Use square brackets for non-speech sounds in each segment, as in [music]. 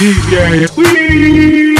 DJ. Whee!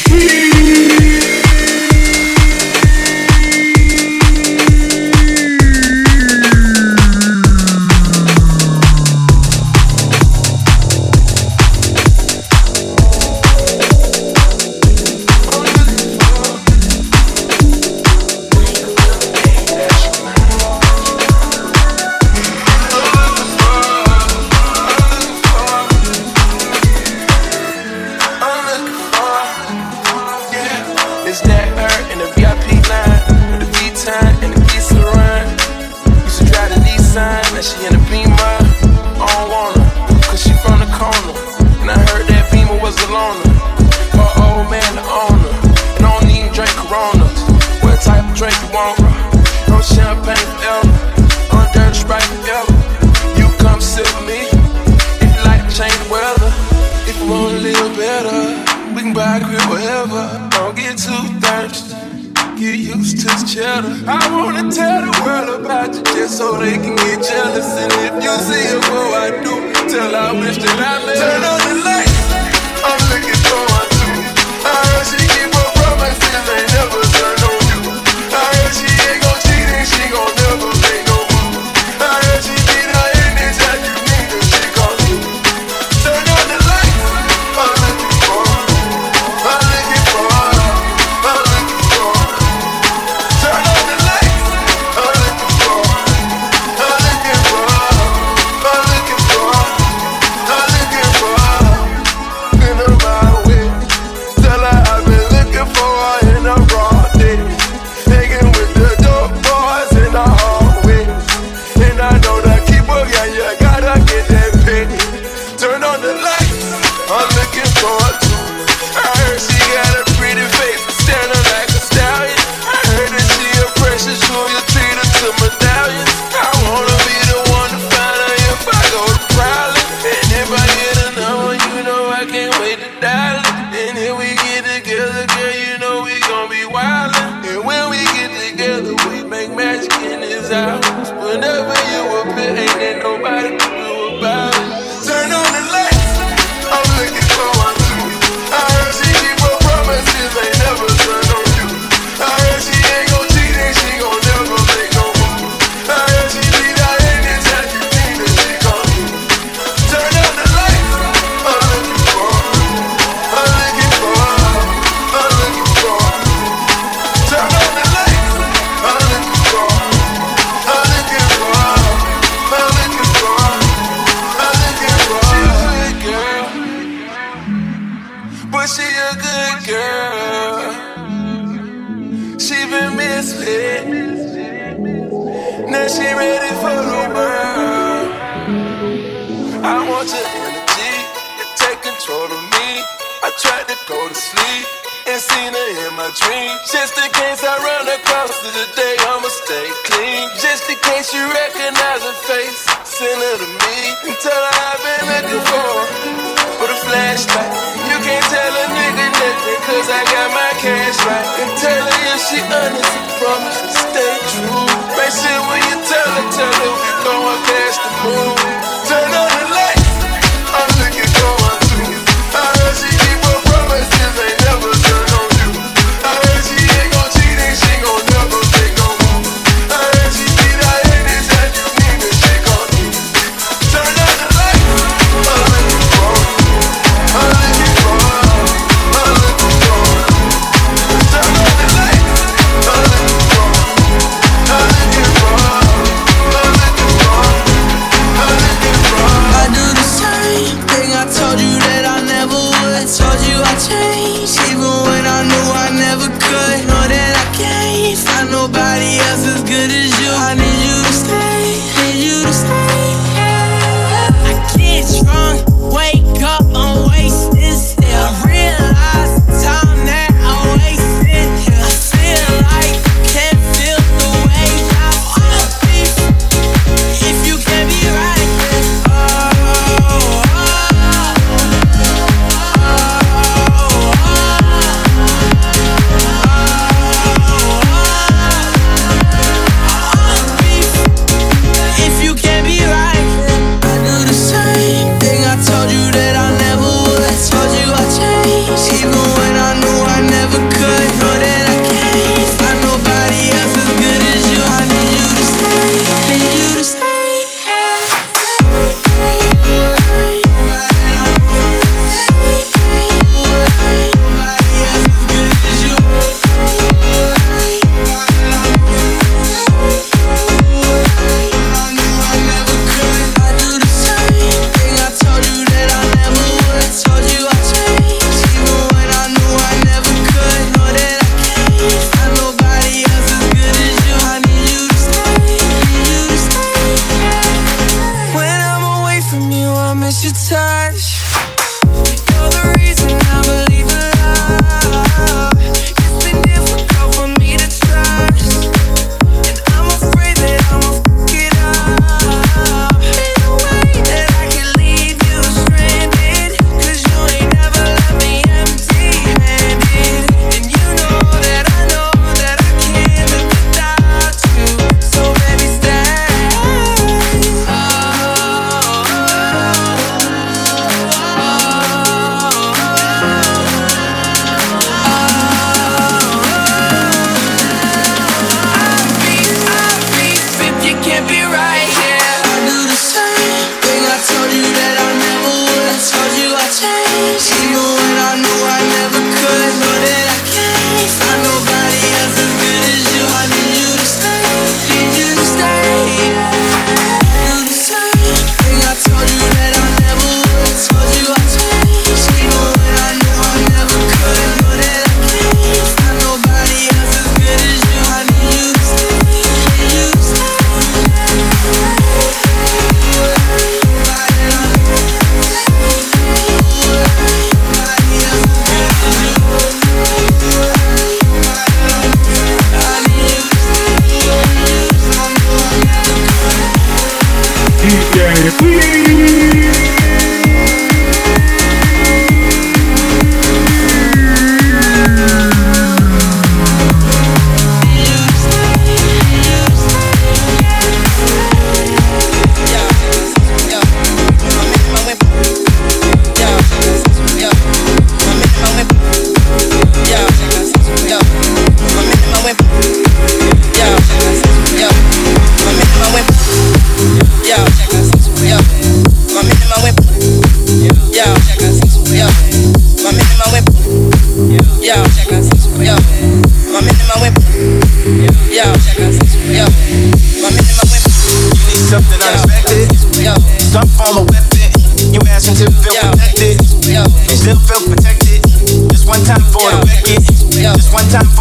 For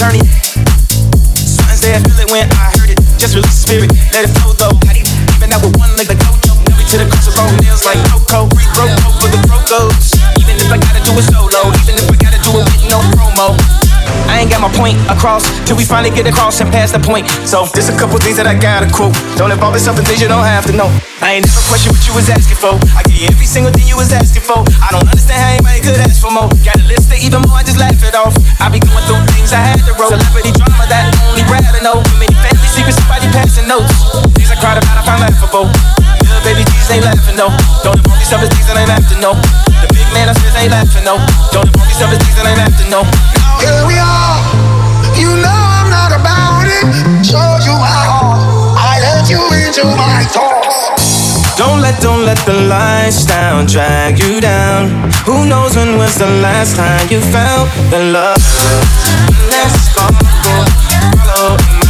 Best. Something's there, feel it when I heard it. Just release the spirit, let it flow though. Even out with one leg like Gojo. Never to the crossroad, nails like Coco. Free throw for the brocos. Even if I gotta do it solo, even if I gotta do it with no promo. I ain't got my point across till we finally get across and pass the point. So there's a couple things that I gotta quote. Don't involve yourself in things you don't have to know. I ain't never question what you was asking for. I get you every single thing you was asking for. I don't understand how anybody could ask for more. Got a list of even more, I just laugh it off. I be going through things I had to roll. Celebrity drama that only rather know. Too many family secrets, somebody passing notes. Things I cried about, I find laughable. Little baby Jesus ain't laughing, no. Don't involve yourself in things that ain't to know. The big man upstairs ain't laughing, no. Don't involve yourself in things that ain't to know. Here we are. You know I'm not about it. Showed you heart. I let you into my thoughts. Don't let, don't let the lifestyle drag you down. Who knows when was the last time you felt the love? Let's go, follow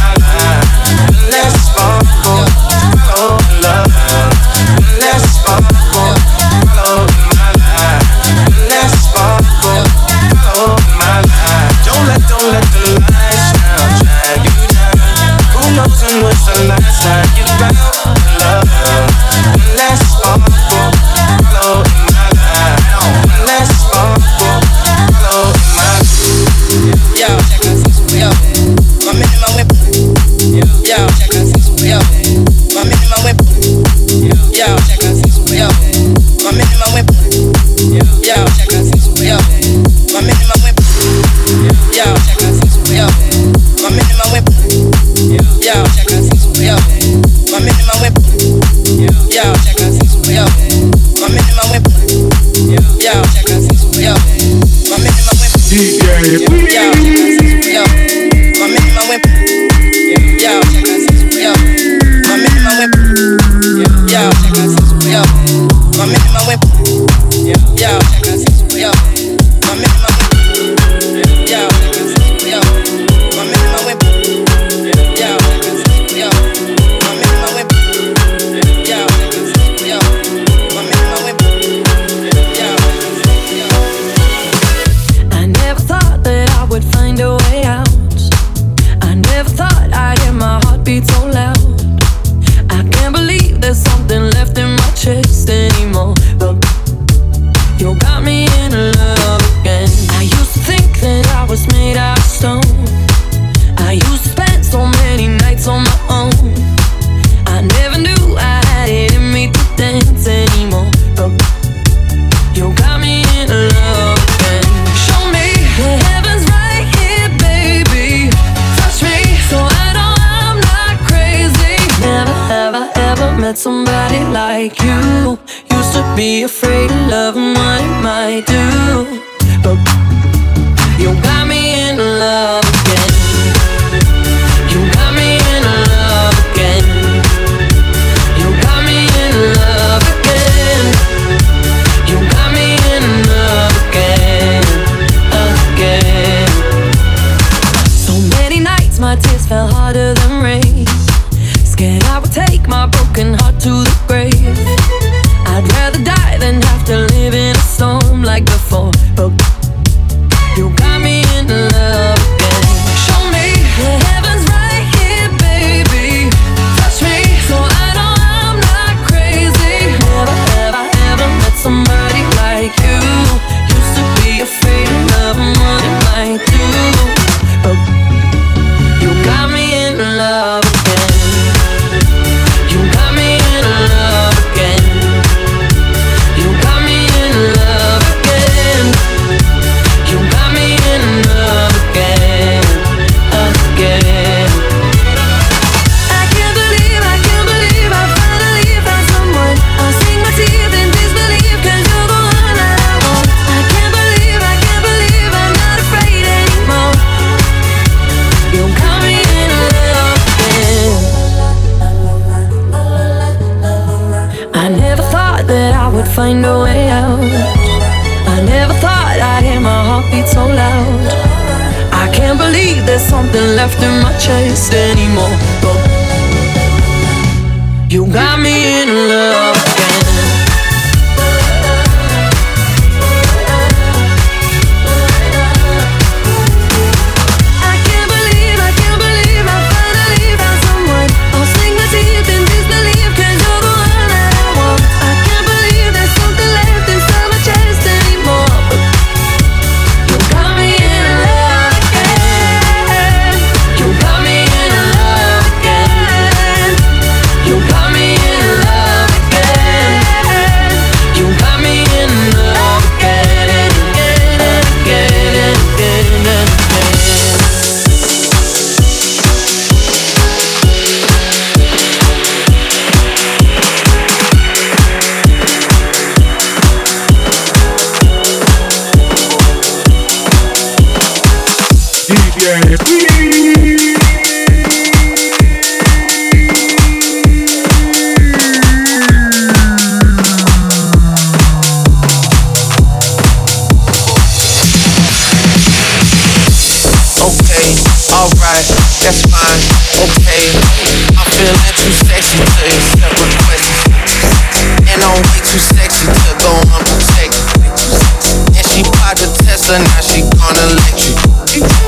so now she gonna let you.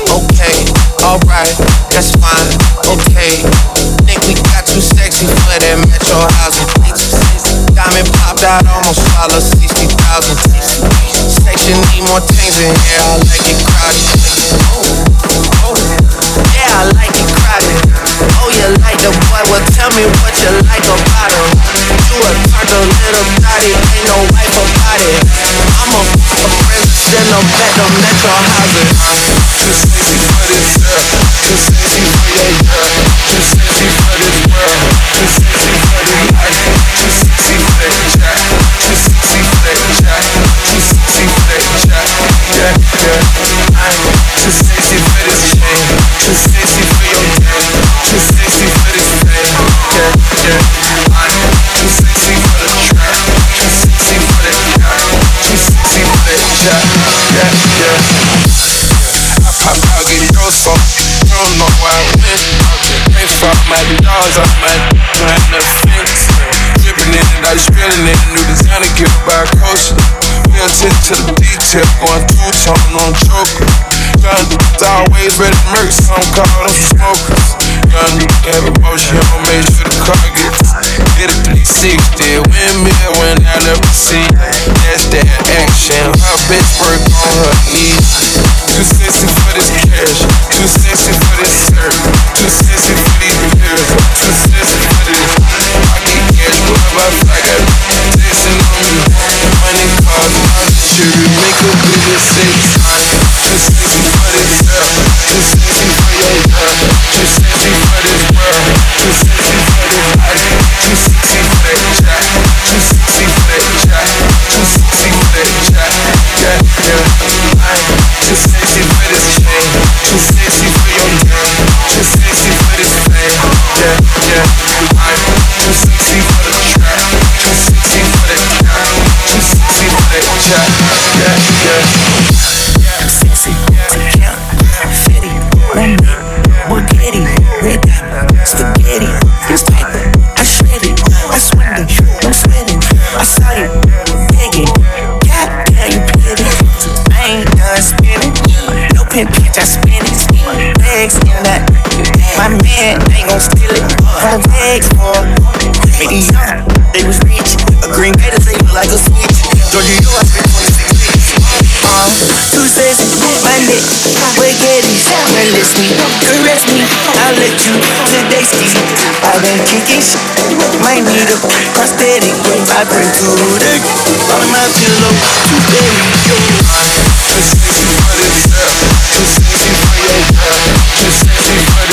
Okay, alright, that's fine. Okay, think we got too sexy for that metro housing. Diamond popped out almost follow 60,000. Section need more things in here, I like it crowded. Too sexy for this shit. Too sexy for your dick. Too sexy for this. Yeah, yeah. Too sexy for the trap. Too sexy for the guy. Too sexy for the shot. Yeah, yeah. I pop out, your soul. Don't know why I'm Can't fuck my my the fence. Dripping it, I'm spilling it. New designer, by a attention to the detail, going through Call don't Young nigga have emotion, I'll make sure the car gets Get a 360, windmill when I left the scene That's that action, my bitch work face. Might need a prosthetic, vibrate to the on my pillow. Today, you are too sexy for sexy your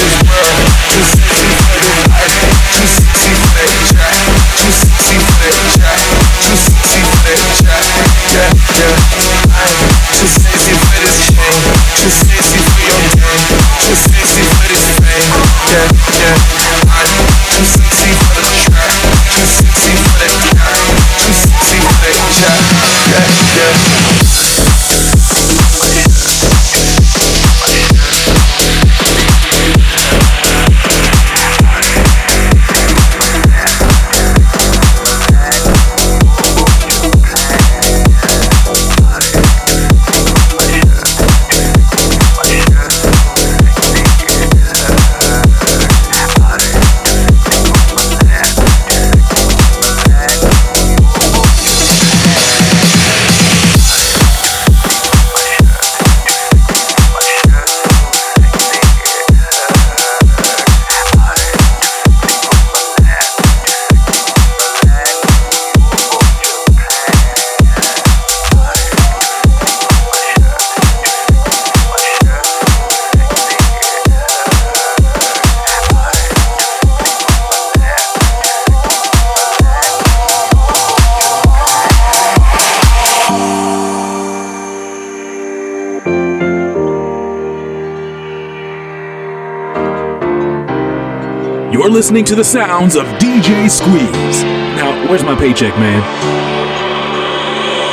listening to the sounds of DJ Squeeze. Now, where's my paycheck, man?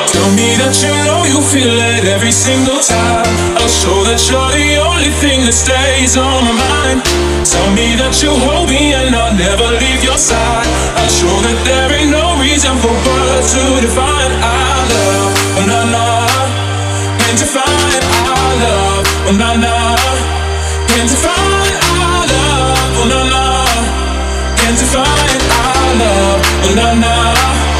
Tell me that you know you feel it every single time. I'll show that you're the only thing that stays on my mind. Tell me that you hold me and I'll never leave your side. I'll show that there ain't no reason for words to define our love. Oh, nah. Can't define our love. Oh, nah. Can't define Define our love. Oh, nah,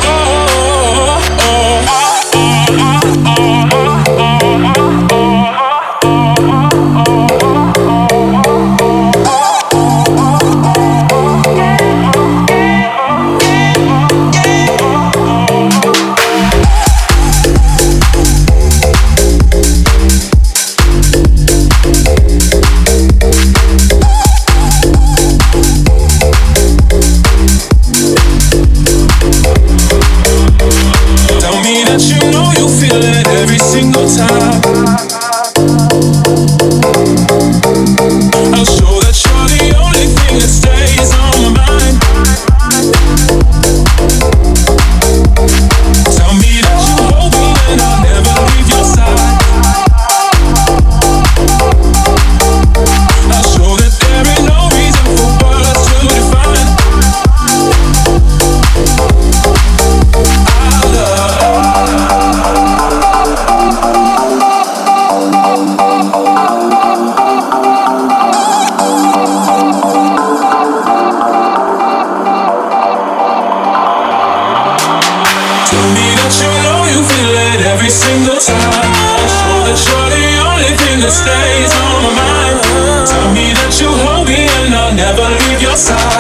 for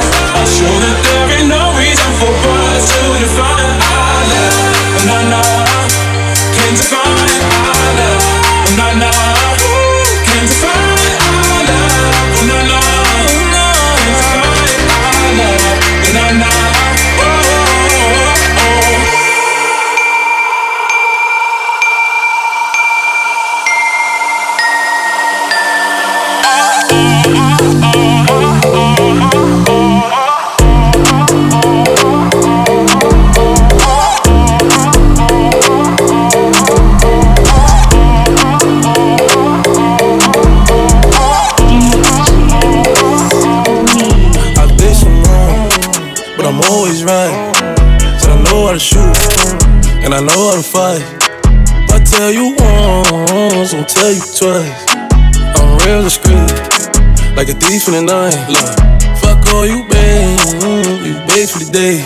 day,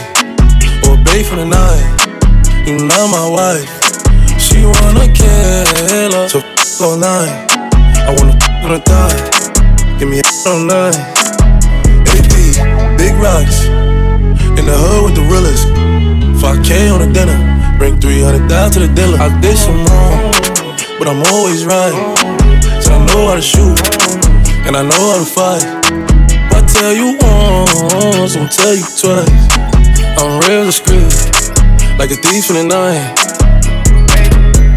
or babe for the night. You not my wife. She wanna kill her, so f all night. I wanna f on a thigh, give me a all night. AP, big rocks, in the hood with the realest. 5K on a dinner, bring 300 down to the dealer. I did some wrong, but I'm always right. So I know how to shoot and I know how to fight. If I tell you once, I'll tell you twice. I'm real discreet, like a thief in the night.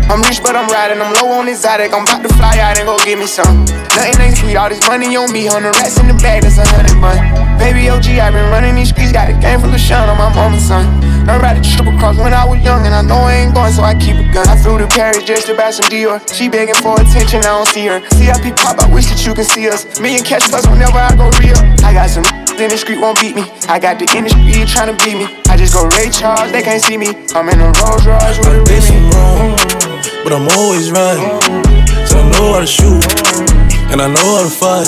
I'm rich, but I'm riding. I'm low on exotic. I'm about to fly out and go get me some. Nothing ain't sweet. All this money on me. The rats in the bag, that's a hundred bun. Baby OG, i been running these streets. Got a game full of shine on my mama's son. Learned about the triple cross when I was I know I ain't going, so I keep a gun. I flew to Paris just to buy some Dior. She begging for attention, I don't see her. CIP pop, I wish that you can see us. Million cash plus whenever I go real. I got some [laughs] in the street won't beat me. I got the industry trying to beat me. I just go Ray Charles, they can't see me. I'm in a Rolls Royce with a Remy wrong, but I'm always right. So I know how to shoot, and I know how to fight.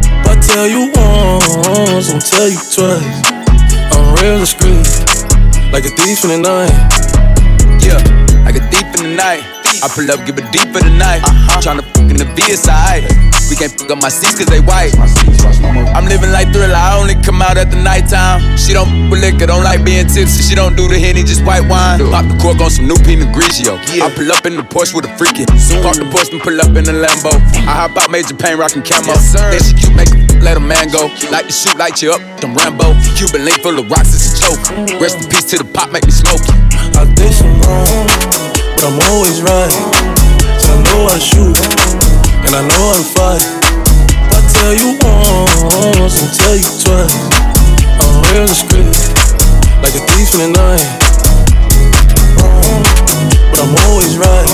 If I tell you once, I'll tell you twice. I'm real discreet, like a thief in the night. Yeah, like a thief in the night. I pull up, give a deep for the night. Uh-huh. Tryna fuck in the VSI. We can't fuck up my seats cause they white. I'm living like thriller, I only come out at the nighttime. She don't with liquor, don't like being tipsy. She don't do the henny, just white wine. Pop the cork on some new Pinot Grigio. I pull up in the Porsche with a freaky. Park the Porsche and pull up in the Lambo. I hop out major pain, rockin' camo. Yes, then she cute, make let a man go. Like to shoot, light you up, them Rambo. Cuban link full of rocks, it's a choke. Rest in peace to the pop, make me smoke you. I did some wrong, but I'm always right. So I know I shoot, and I know I fight. I tell you once and tell you twice. I'm real the script, like a thief in the night. Wrong, but I'm always right.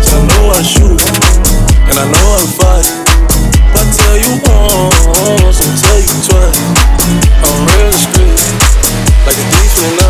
So I know I shoot, and I know I fight once tell you twice. I'm real discreet, like a decent.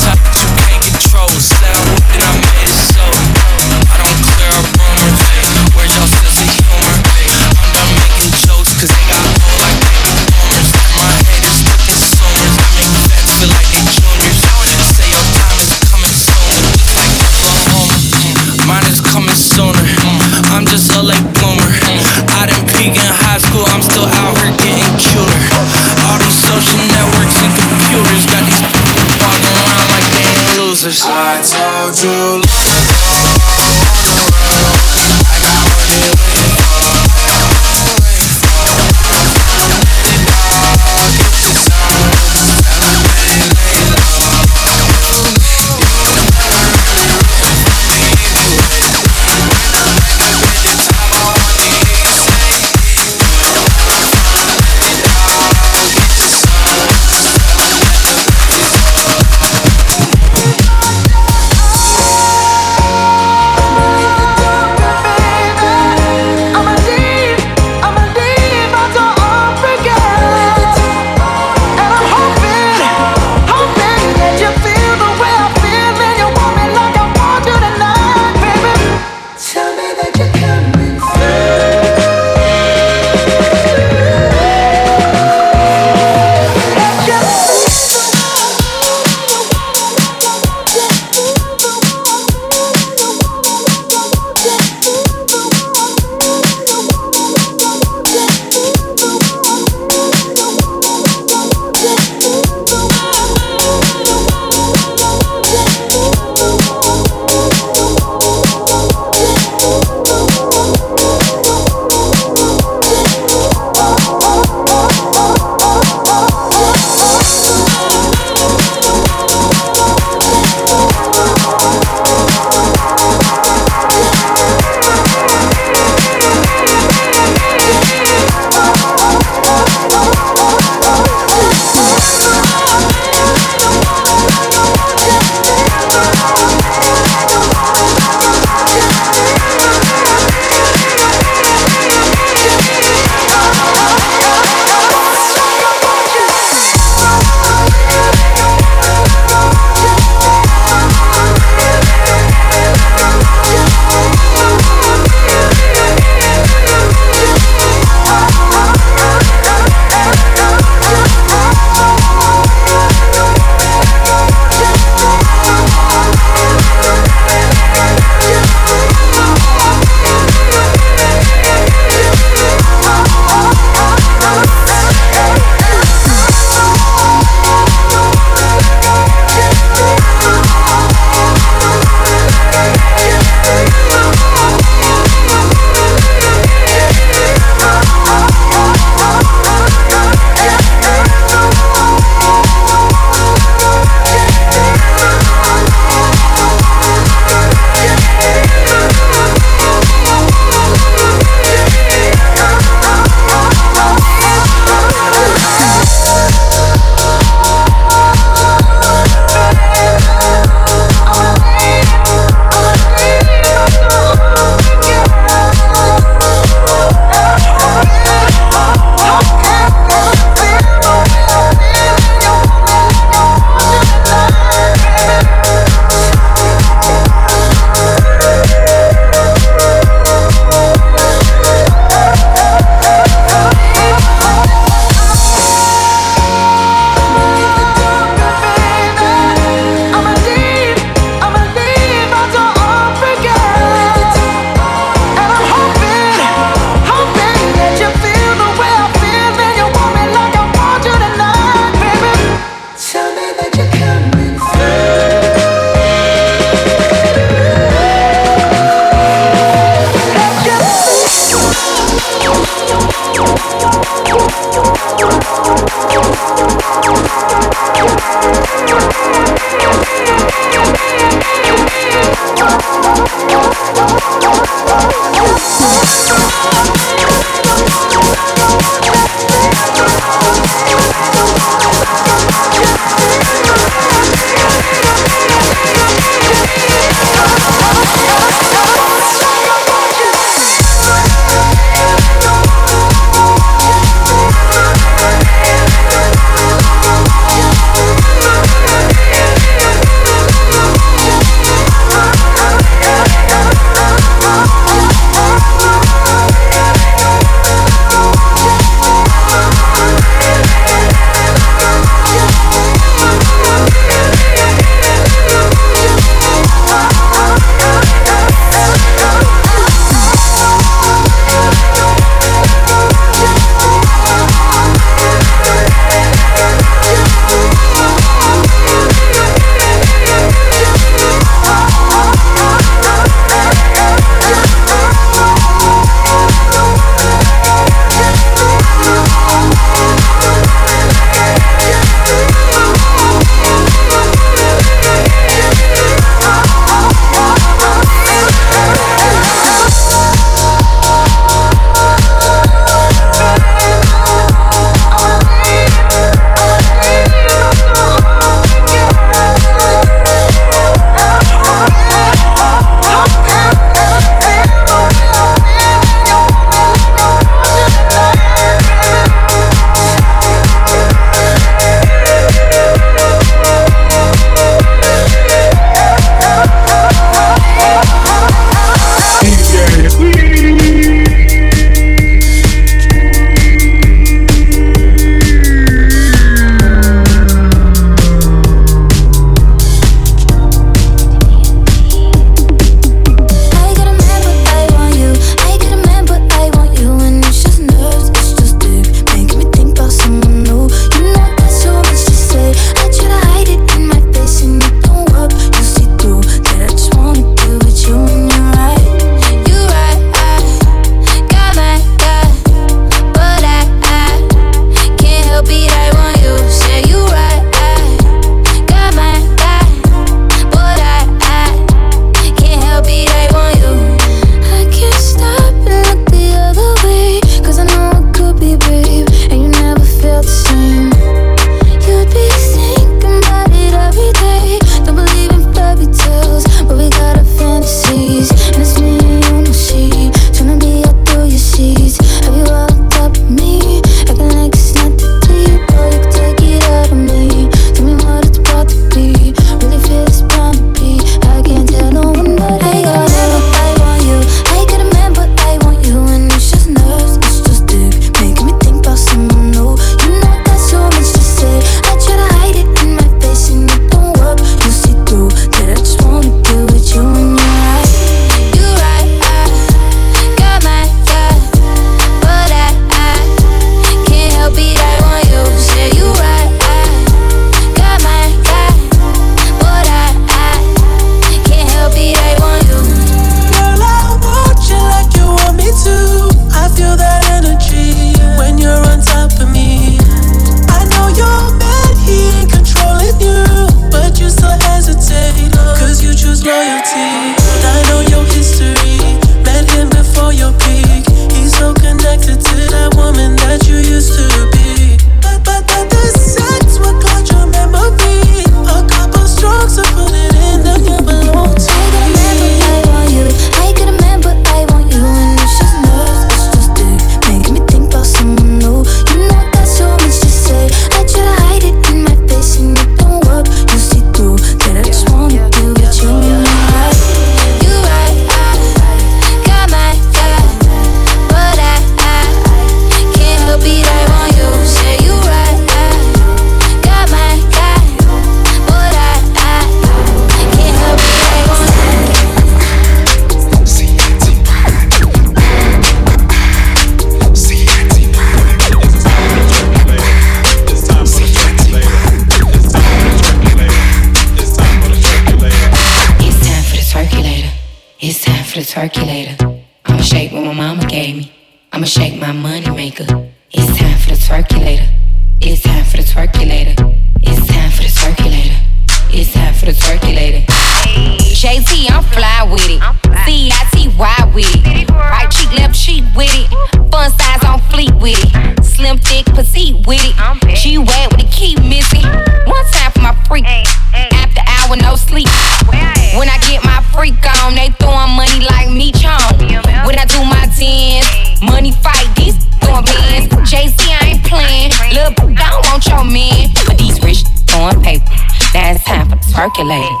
percolate.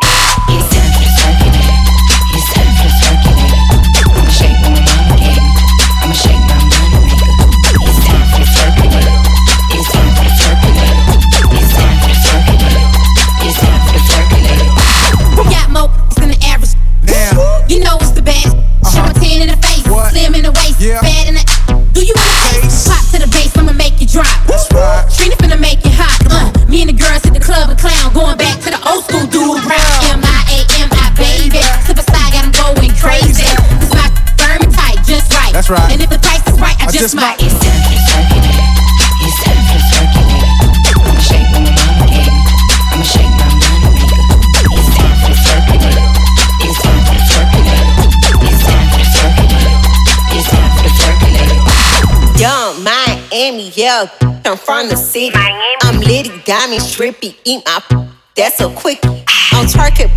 up, I'm from the city. I'm litty, diamond, trippy, eat my p- that's a quickie. I'm twerking,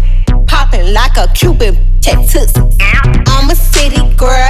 popping like a Cuban, check toots. I'm a city girl.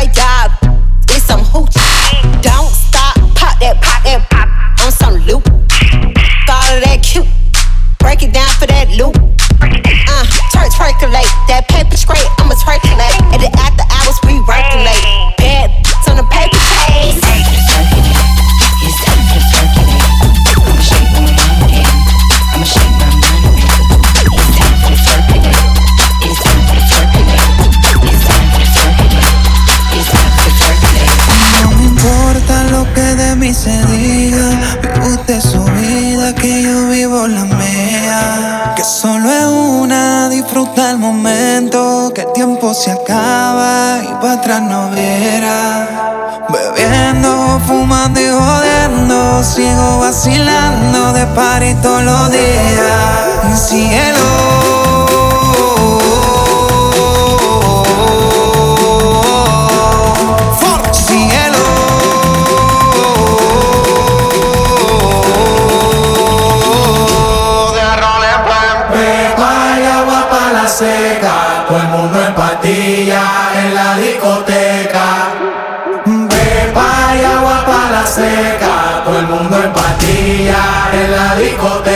todo lo de Rico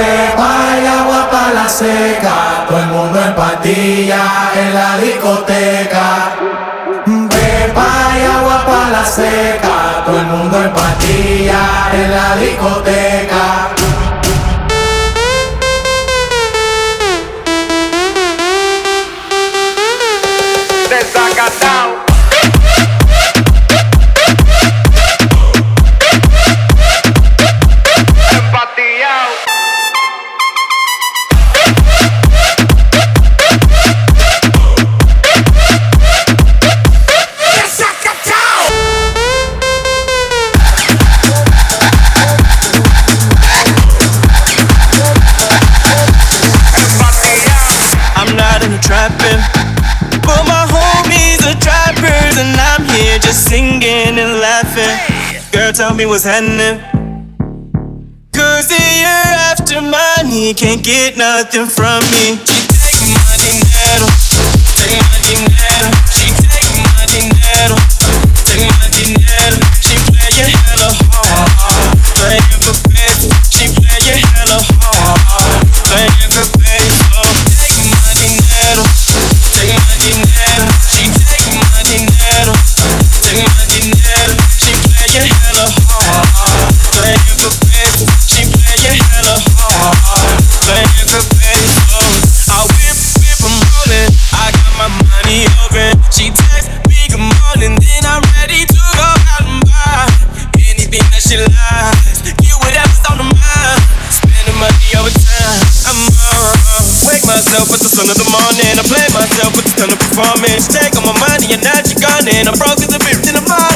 mueve, baila guapa la seca, todo el mundo en patilla en la discoteca. Ve, baila guapa la seca, todo el mundo en patilla en la discoteca. me what's happening. Cause the year after money, can't get nothing from me. myself at the sun of the morning. I play myself with the stun of performance. Take on my money and now you're gone. And I'm broke as a bitch in the mind.